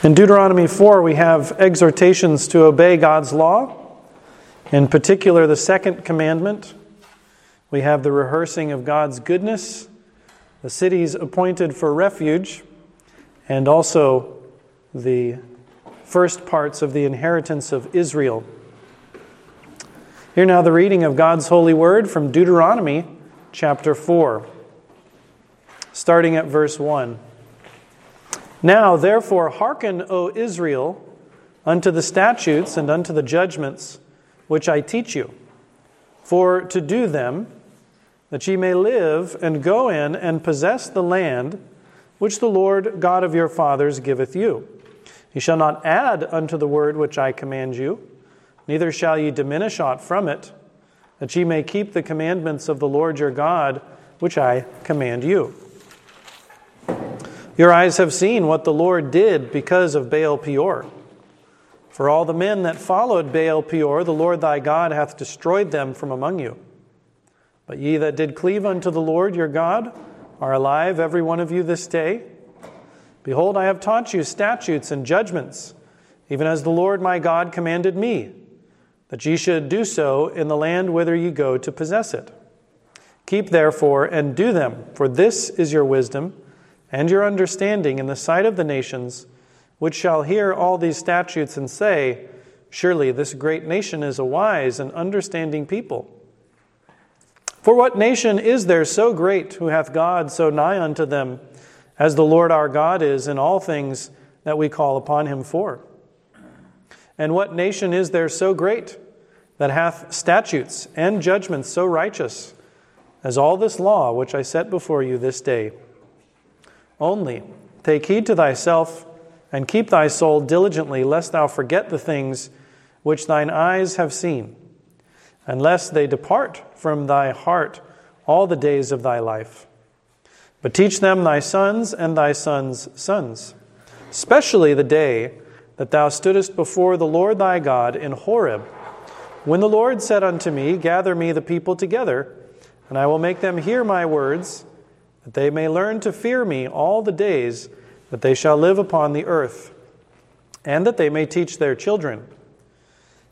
In Deuteronomy 4, we have exhortations to obey God's law, in particular, the second commandment. We have the rehearsing of God's goodness, the cities appointed for refuge, and also the first parts of the inheritance of Israel. Hear now the reading of God's holy word from Deuteronomy chapter 4, starting at verse 1. Now, therefore, hearken, O Israel, unto the statutes and unto the judgments which I teach you, for to do them, that ye may live and go in and possess the land which the Lord God of your fathers giveth you. Ye shall not add unto the word which I command you, neither shall ye diminish aught from it, that ye may keep the commandments of the Lord your God, which I command you. Your eyes have seen what the Lord did because of Baal Peor. For all the men that followed Baal Peor, the Lord thy God hath destroyed them from among you. But ye that did cleave unto the Lord your God are alive, every one of you this day. Behold, I have taught you statutes and judgments, even as the Lord my God commanded me, that ye should do so in the land whither ye go to possess it. Keep therefore and do them, for this is your wisdom and your understanding in the sight of the nations, which shall hear all these statutes and say, Surely this great nation is a wise and understanding people. For what nation is there so great who hath God so nigh unto them, as the Lord our God is in all things that we call upon him for? And what nation is there so great that hath statutes and judgments so righteous as all this law which I set before you this day? Only take heed to thyself and keep thy soul diligently, lest thou forget the things which thine eyes have seen, and lest they depart from thy heart all the days of thy life. But teach them thy sons and thy sons' sons, especially the day that thou stoodest before the Lord thy God in Horeb, when the Lord said unto me, Gather me the people together, and I will make them hear my words that they may learn to fear me all the days that they shall live upon the earth, and that they may teach their children.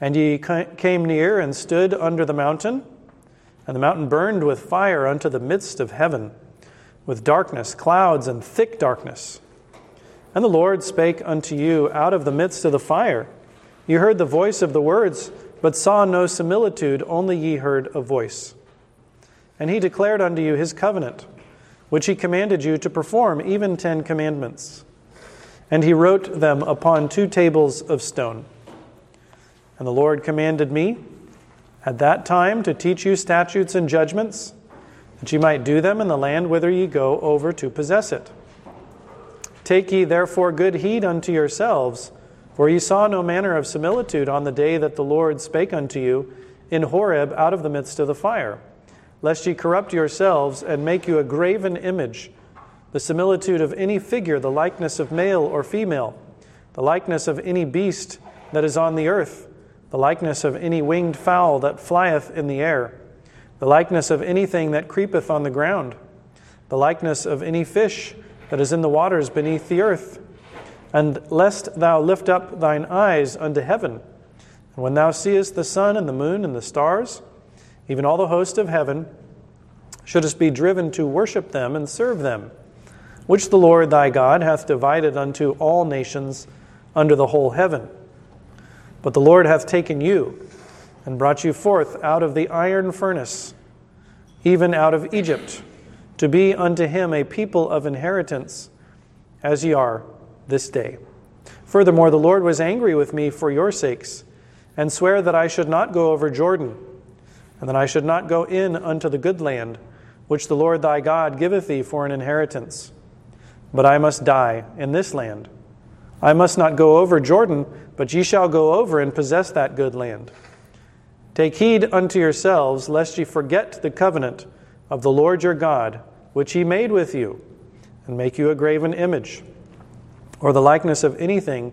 And ye came near and stood under the mountain, and the mountain burned with fire unto the midst of heaven, with darkness, clouds, and thick darkness. And the Lord spake unto you out of the midst of the fire. You heard the voice of the words, but saw no similitude, only ye heard a voice. And he declared unto you his covenant which he commanded you to perform, even Ten Commandments. And he wrote them upon two tables of stone. And the Lord commanded me at that time to teach you statutes and judgments, that ye might do them in the land whither ye go over to possess it. Take ye therefore good heed unto yourselves, for ye saw no manner of similitude on the day that the Lord spake unto you in Horeb out of the midst of the fire lest ye corrupt yourselves and make you a graven image, the similitude of any figure, the likeness of male or female, the likeness of any beast that is on the earth, the likeness of any winged fowl that flieth in the air, the likeness of anything that creepeth on the ground, the likeness of any fish that is in the waters beneath the earth. And lest thou lift up thine eyes unto heaven, and when thou seest the sun and the moon and the stars, even all the host of heaven, shouldst be driven to worship them and serve them, which the Lord thy God hath divided unto all nations under the whole heaven. But the Lord hath taken you and brought you forth out of the iron furnace, even out of Egypt, to be unto him a people of inheritance, as ye are this day. Furthermore, the Lord was angry with me for your sakes, and sware that I should not go over Jordan and that I should not go in unto the good land, which the Lord thy God giveth thee for an inheritance. But I must die in this land. I must not go over Jordan, but ye shall go over and possess that good land. Take heed unto yourselves, lest ye forget the covenant of the Lord your God, which he made with you, and make you a graven image, or the likeness of anything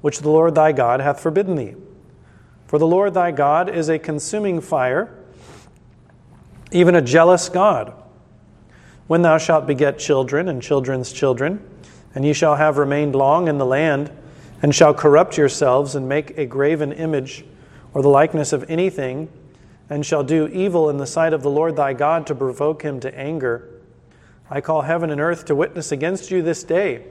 which the Lord thy God hath forbidden thee. For the Lord thy God is a consuming fire even a jealous God. When thou shalt beget children and children's children, and ye shall have remained long in the land, and shall corrupt yourselves and make a graven image or the likeness of anything, and shall do evil in the sight of the Lord thy God to provoke him to anger, I call heaven and earth to witness against you this day,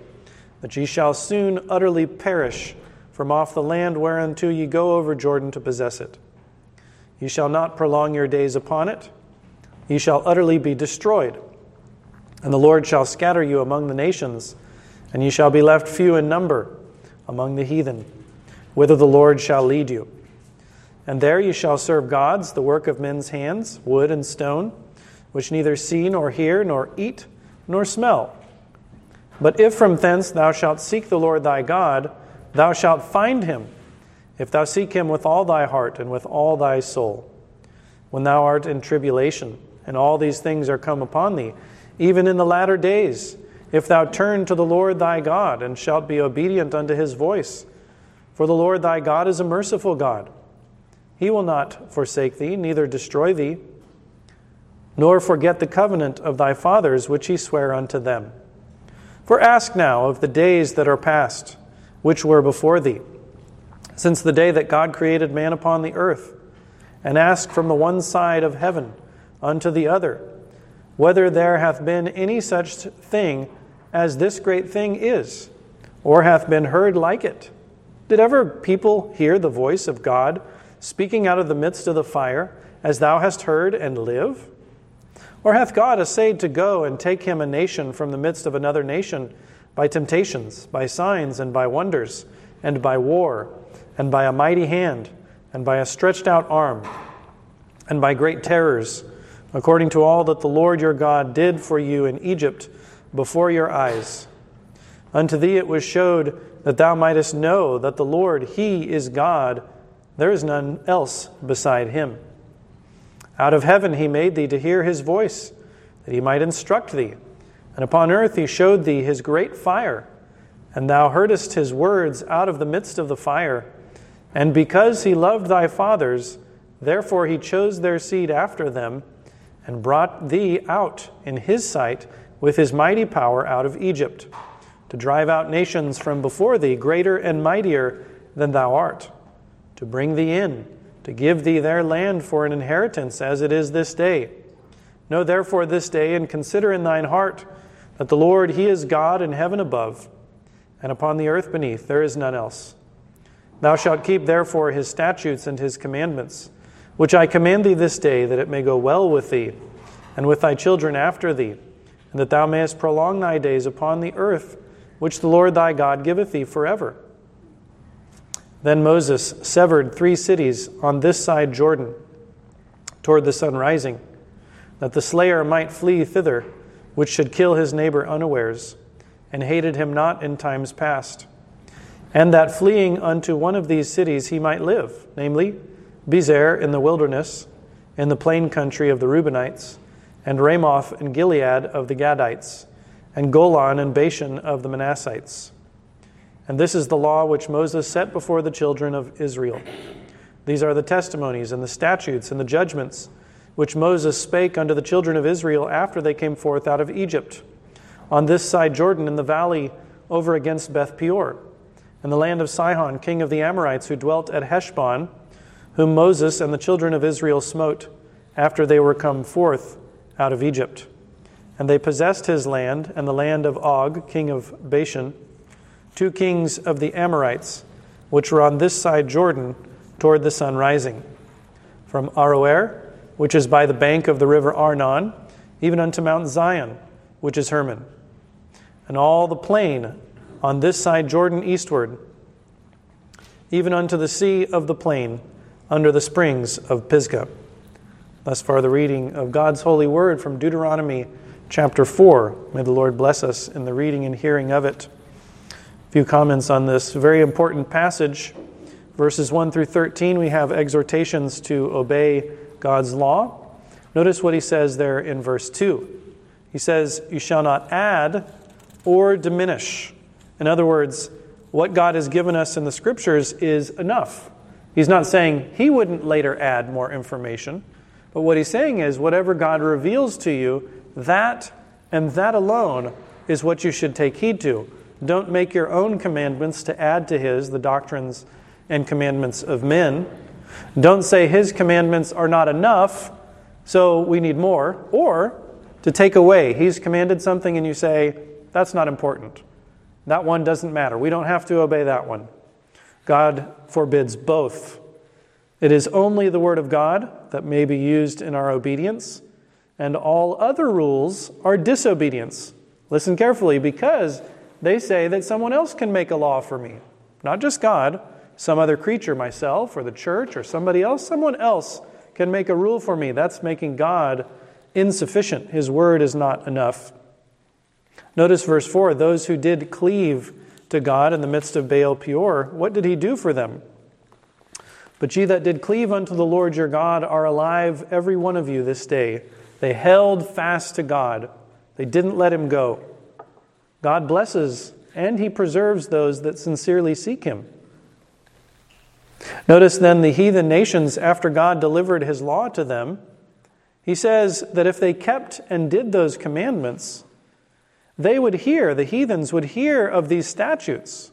that ye shall soon utterly perish from off the land whereunto ye go over Jordan to possess it. Ye shall not prolong your days upon it, ye shall utterly be destroyed. And the Lord shall scatter you among the nations, and ye shall be left few in number among the heathen, whither the Lord shall lead you. And there ye shall serve gods, the work of men's hands, wood and stone, which neither see nor hear, nor eat, nor smell. But if from thence thou shalt seek the Lord thy God, thou shalt find him, if thou seek him with all thy heart and with all thy soul. When thou art in tribulation, and all these things are come upon thee, even in the latter days, if thou turn to the Lord thy God and shalt be obedient unto his voice. For the Lord thy God is a merciful God. He will not forsake thee, neither destroy thee, nor forget the covenant of thy fathers which he sware unto them. For ask now of the days that are past, which were before thee, since the day that God created man upon the earth, and ask from the one side of heaven unto the other whether there hath been any such thing as this great thing is, or hath been heard like it. Did ever people hear the voice of God speaking out of the midst of the fire, as thou hast heard, and live? Or hath God essayed to go and take him a nation from the midst of another nation by temptations, by signs, and by wonders, and by war, and by a mighty hand, and by a stretched out arm, and by great terrors? According to all that the Lord your God did for you in Egypt before your eyes. Unto thee it was showed that thou mightest know that the Lord, He is God, there is none else beside Him. Out of heaven He made thee to hear His voice, that He might instruct thee. And upon earth He showed thee His great fire, and thou heardest His words out of the midst of the fire. And because He loved thy fathers, therefore He chose their seed after them and brought thee out in his sight with his mighty power out of Egypt, to drive out nations from before thee, greater and mightier than thou art, to bring thee in, to give thee their land for an inheritance, as it is this day. Know therefore this day, and consider in thine heart, that the Lord, He is God in heaven above, and upon the earth beneath, there is none else. Thou shalt keep therefore His statutes and His commandments which I command thee this day, that it may go well with thee, and with thy children after thee, and that thou mayest prolong thy days upon the earth, which the Lord thy God giveth thee forever. Then Moses severed three cities on this side Jordan, toward the sun rising, that the slayer might flee thither, which should kill his neighbor unawares, and hated him not in times past, and that fleeing unto one of these cities he might live, namely, Bezer in the wilderness, in the plain country of the Reubenites, and Ramoth and Gilead of the Gadites, and Golan and Bashan of the Manassites. And this is the law which Moses set before the children of Israel. These are the testimonies and the statutes and the judgments which Moses spake unto the children of Israel after they came forth out of Egypt, on this side Jordan in the valley over against Beth Peor, and the land of Sihon, king of the Amorites, who dwelt at Heshbon whom Moses and the children of Israel smote after they were come forth out of Egypt. And they possessed his land and the land of Og, king of Bashan, two kings of the Amorites, which were on this side Jordan toward the sun rising, from Aroer, which is by the bank of the river Arnon, even unto Mount Sion, which is Hermon, and all the plain on this side Jordan eastward, even unto the sea of the plain under the springs of Pisgah. Thus far, the reading of God's holy word from Deuteronomy chapter 4. May the Lord bless us in the reading and hearing of it. A few comments on this very important passage. Verses 1 through 13, we have exhortations to obey God's law. Notice what he says there in verse 2. He says, You shall not add or diminish. In other words, what God has given us in the scriptures is enough. He's not saying he wouldn't later add more information, but what he's saying is whatever God reveals to you, that and that alone is what you should take heed to. Don't make your own commandments to add to his the doctrines and commandments of men. Don't say his commandments are not enough, so we need more. Or to take away, he's commanded something and you say, that's not important. That one doesn't matter. We don't have to obey that one. God forbids both. It is only the Word of God that may be used in our obedience, and all other rules are disobedience. Listen carefully because they say that someone else can make a law for me, not just God, some other creature, myself or the church or somebody else, someone else can make a rule for me. That's making God insufficient. His word is not enough. Notice verse 4 those who did cleave to God in the midst of Baal Peor, what did he do for them? But ye that did cleave unto the Lord your God are alive, every one of you, this day. They held fast to God, they didn't let him go. God blesses and he preserves those that sincerely seek him. Notice then the heathen nations, after God delivered his law to them, he says that if they kept and did those commandments, they would hear, the heathens would hear of these statutes.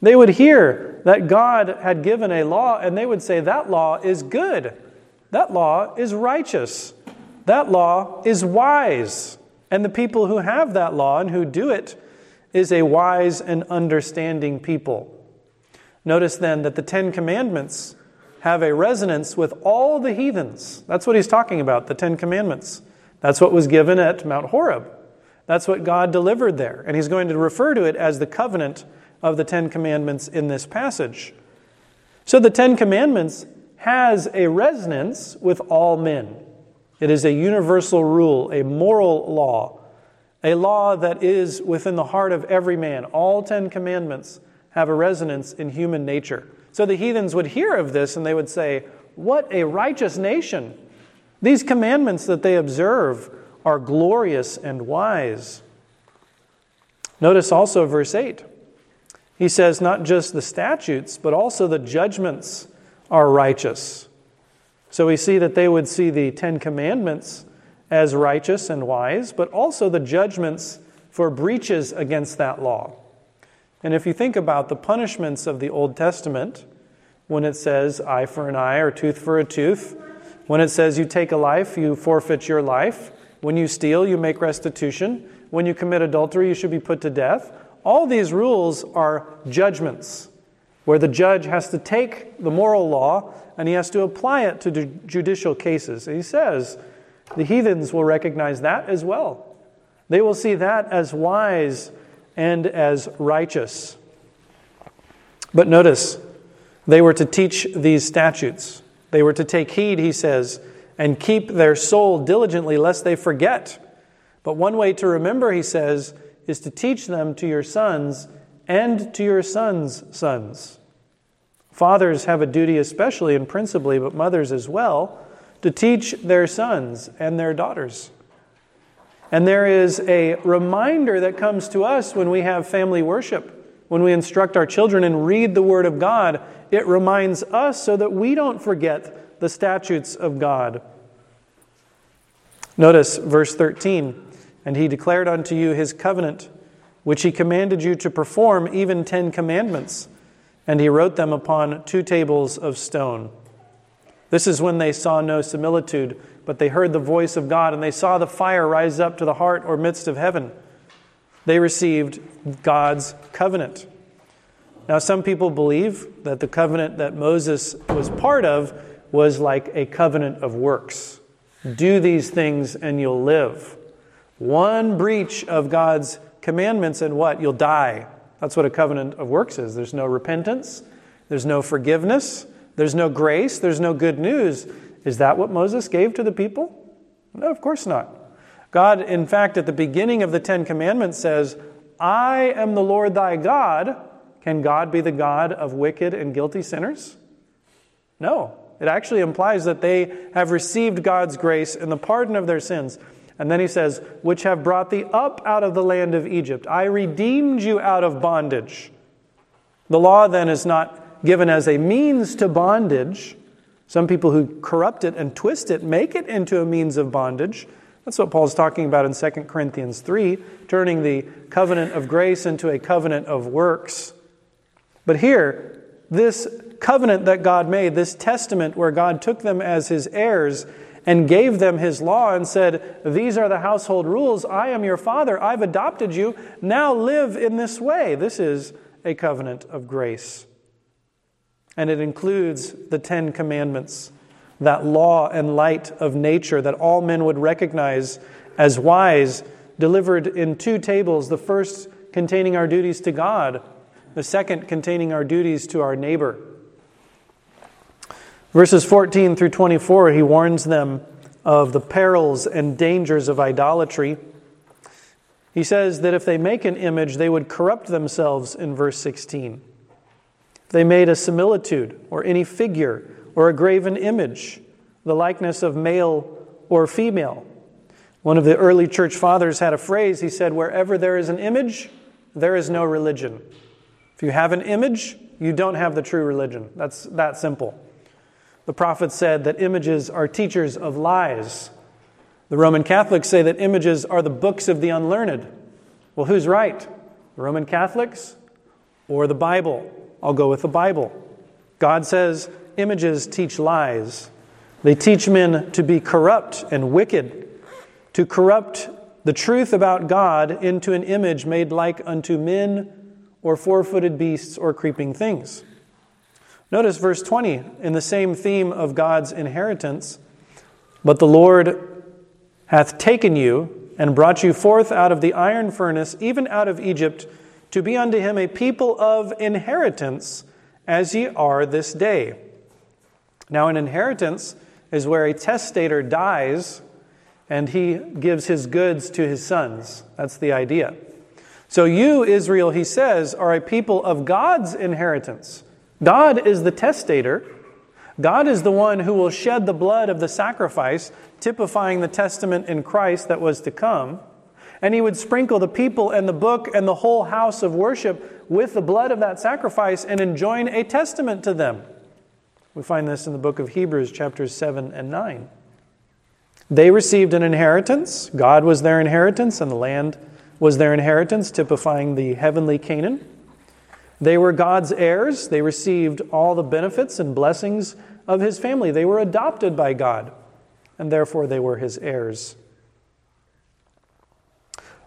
They would hear that God had given a law, and they would say, That law is good. That law is righteous. That law is wise. And the people who have that law and who do it is a wise and understanding people. Notice then that the Ten Commandments have a resonance with all the heathens. That's what he's talking about, the Ten Commandments. That's what was given at Mount Horeb. That's what God delivered there. And he's going to refer to it as the covenant of the Ten Commandments in this passage. So the Ten Commandments has a resonance with all men. It is a universal rule, a moral law, a law that is within the heart of every man. All Ten Commandments have a resonance in human nature. So the heathens would hear of this and they would say, What a righteous nation! These commandments that they observe are glorious and wise. Notice also verse 8. He says, Not just the statutes, but also the judgments are righteous. So we see that they would see the Ten Commandments as righteous and wise, but also the judgments for breaches against that law. And if you think about the punishments of the Old Testament, when it says eye for an eye or tooth for a tooth, when it says you take a life, you forfeit your life, when you steal, you make restitution, when you commit adultery, you should be put to death. All these rules are judgments where the judge has to take the moral law and he has to apply it to judicial cases. And he says the heathens will recognize that as well. They will see that as wise and as righteous. But notice, they were to teach these statutes. They were to take heed, he says, and keep their soul diligently, lest they forget. But one way to remember, he says, is to teach them to your sons and to your sons' sons. Fathers have a duty, especially and principally, but mothers as well, to teach their sons and their daughters. And there is a reminder that comes to us when we have family worship. When we instruct our children and read the Word of God, it reminds us so that we don't forget the statutes of God. Notice verse 13 And he declared unto you his covenant, which he commanded you to perform, even ten commandments, and he wrote them upon two tables of stone. This is when they saw no similitude but they heard the voice of God and they saw the fire rise up to the heart or midst of heaven. They received God's covenant. Now, some people believe that the covenant that Moses was part of was like a covenant of works. Do these things and you'll live. One breach of God's commandments and what? You'll die. That's what a covenant of works is. There's no repentance, there's no forgiveness, there's no grace, there's no good news. Is that what Moses gave to the people? No, of course not. God, in fact, at the beginning of the Ten Commandments says, I am the Lord thy God. Can God be the God of wicked and guilty sinners? No. It actually implies that they have received God's grace and the pardon of their sins. And then he says, which have brought thee up out of the land of Egypt. I redeemed you out of bondage. The law then is not given as a means to bondage, some people who corrupt it and twist it make it into a means of bondage. That's what Paul's talking about in 2 Corinthians 3, turning the covenant of grace into a covenant of works. But here, this covenant that God made, this testament where God took them as his heirs and gave them his law and said, These are the household rules. I am your father. I've adopted you. Now live in this way. This is a covenant of grace. And it includes the Ten Commandments, that law and light of nature that all men would recognize as wise, delivered in two tables the first containing our duties to God, the second containing our duties to our neighbor. Verses 14 through 24, he warns them of the perils and dangers of idolatry. He says that if they make an image, they would corrupt themselves in verse 16. They made a similitude or any figure or a graven image, the likeness of male or female. One of the early church fathers had a phrase. He said, Wherever there is an image, there is no religion. If you have an image, you don't have the true religion. That's that simple. The prophet said that images are teachers of lies. The Roman Catholics say that images are the books of the unlearned. Well, who's right? The Roman Catholics or the Bible? I'll go with the Bible. God says images teach lies. They teach men to be corrupt and wicked, to corrupt the truth about God into an image made like unto men or four footed beasts or creeping things. Notice verse 20 in the same theme of God's inheritance. But the Lord hath taken you and brought you forth out of the iron furnace, even out of Egypt, to be unto him a people of inheritance, as ye are this day. Now, an inheritance is where a testator dies and he gives his goods to his sons. That's the idea. So, you, Israel, he says, are a people of God's inheritance. God is the testator. God is the one who will shed the blood of the sacrifice, typifying the testament in Christ that was to come. And he would sprinkle the people and the book and the whole house of worship with the blood of that sacrifice and enjoin a testament to them. We find this in the book of Hebrews, chapters 7 and 9. They received an inheritance. God was their inheritance, and the land was their inheritance, typifying the heavenly Canaan. They were God's heirs. They received all the benefits and blessings of his family. They were adopted by God, and therefore they were his heirs.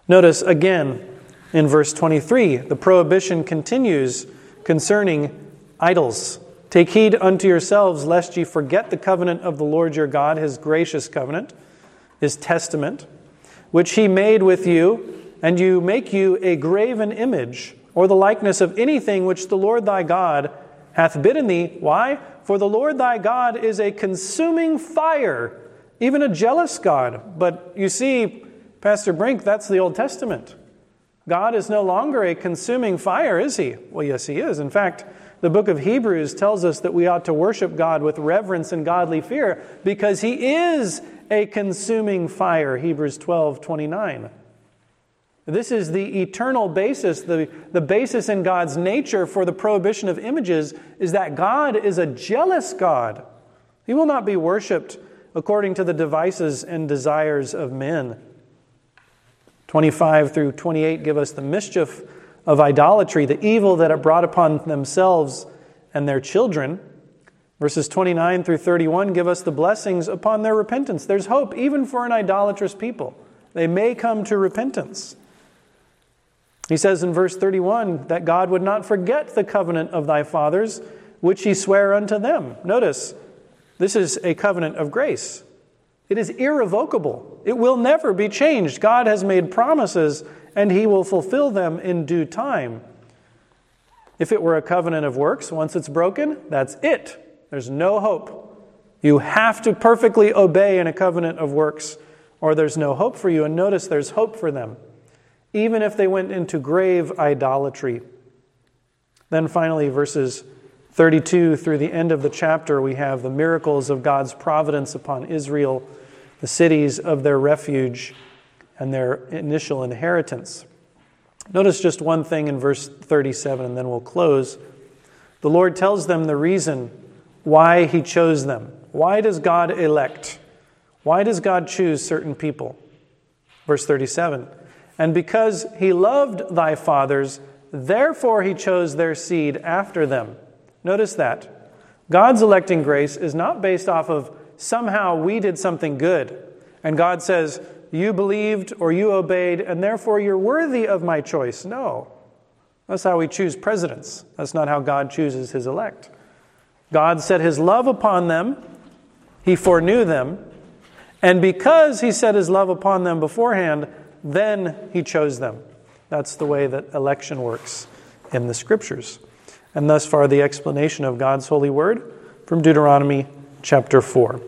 Notice again in verse 23, the prohibition continues concerning idols. Take heed unto yourselves, lest ye forget the covenant of the Lord your God, his gracious covenant, his testament, which he made with you, and you make you a graven image or the likeness of anything which the Lord thy God hath bidden thee. Why? For the Lord thy God is a consuming fire, even a jealous God. But you see, Pastor Brink, that's the Old Testament. God is no longer a consuming fire, is he? Well, yes, he is. In fact, the book of Hebrews tells us that we ought to worship God with reverence and godly fear because he is a consuming fire. Hebrews 12 29. This is the eternal basis, the, the basis in God's nature for the prohibition of images is that God is a jealous God. He will not be worshiped according to the devices and desires of men. 25 through 28 give us the mischief of idolatry, the evil that it brought upon themselves and their children. Verses 29 through 31 give us the blessings upon their repentance. There's hope even for an idolatrous people. They may come to repentance. He says in verse 31 that God would not forget the covenant of thy fathers, which he sware unto them. Notice, this is a covenant of grace. It is irrevocable. It will never be changed. God has made promises and he will fulfill them in due time. If it were a covenant of works, once it's broken, that's it. There's no hope. You have to perfectly obey in a covenant of works, or there's no hope for you. And notice there's hope for them even if they went into grave idolatry. Then finally, verses 32 through the end of the chapter, we have the miracles of God's providence upon Israel, the cities of their refuge, and their initial inheritance. Notice just one thing in verse 37, and then we'll close. The Lord tells them the reason why He chose them. Why does God elect? Why does God choose certain people? Verse 37 And because he loved thy fathers, therefore he chose their seed after them. Notice that. God's electing grace is not based off of somehow we did something good. And God says, You believed or you obeyed, and therefore you're worthy of my choice. No. That's how we choose presidents. That's not how God chooses his elect. God set his love upon them, he foreknew them, and because he set his love upon them beforehand, then he chose them. That's the way that election works in the scriptures. And thus far, the explanation of God's holy word from Deuteronomy chapter 4.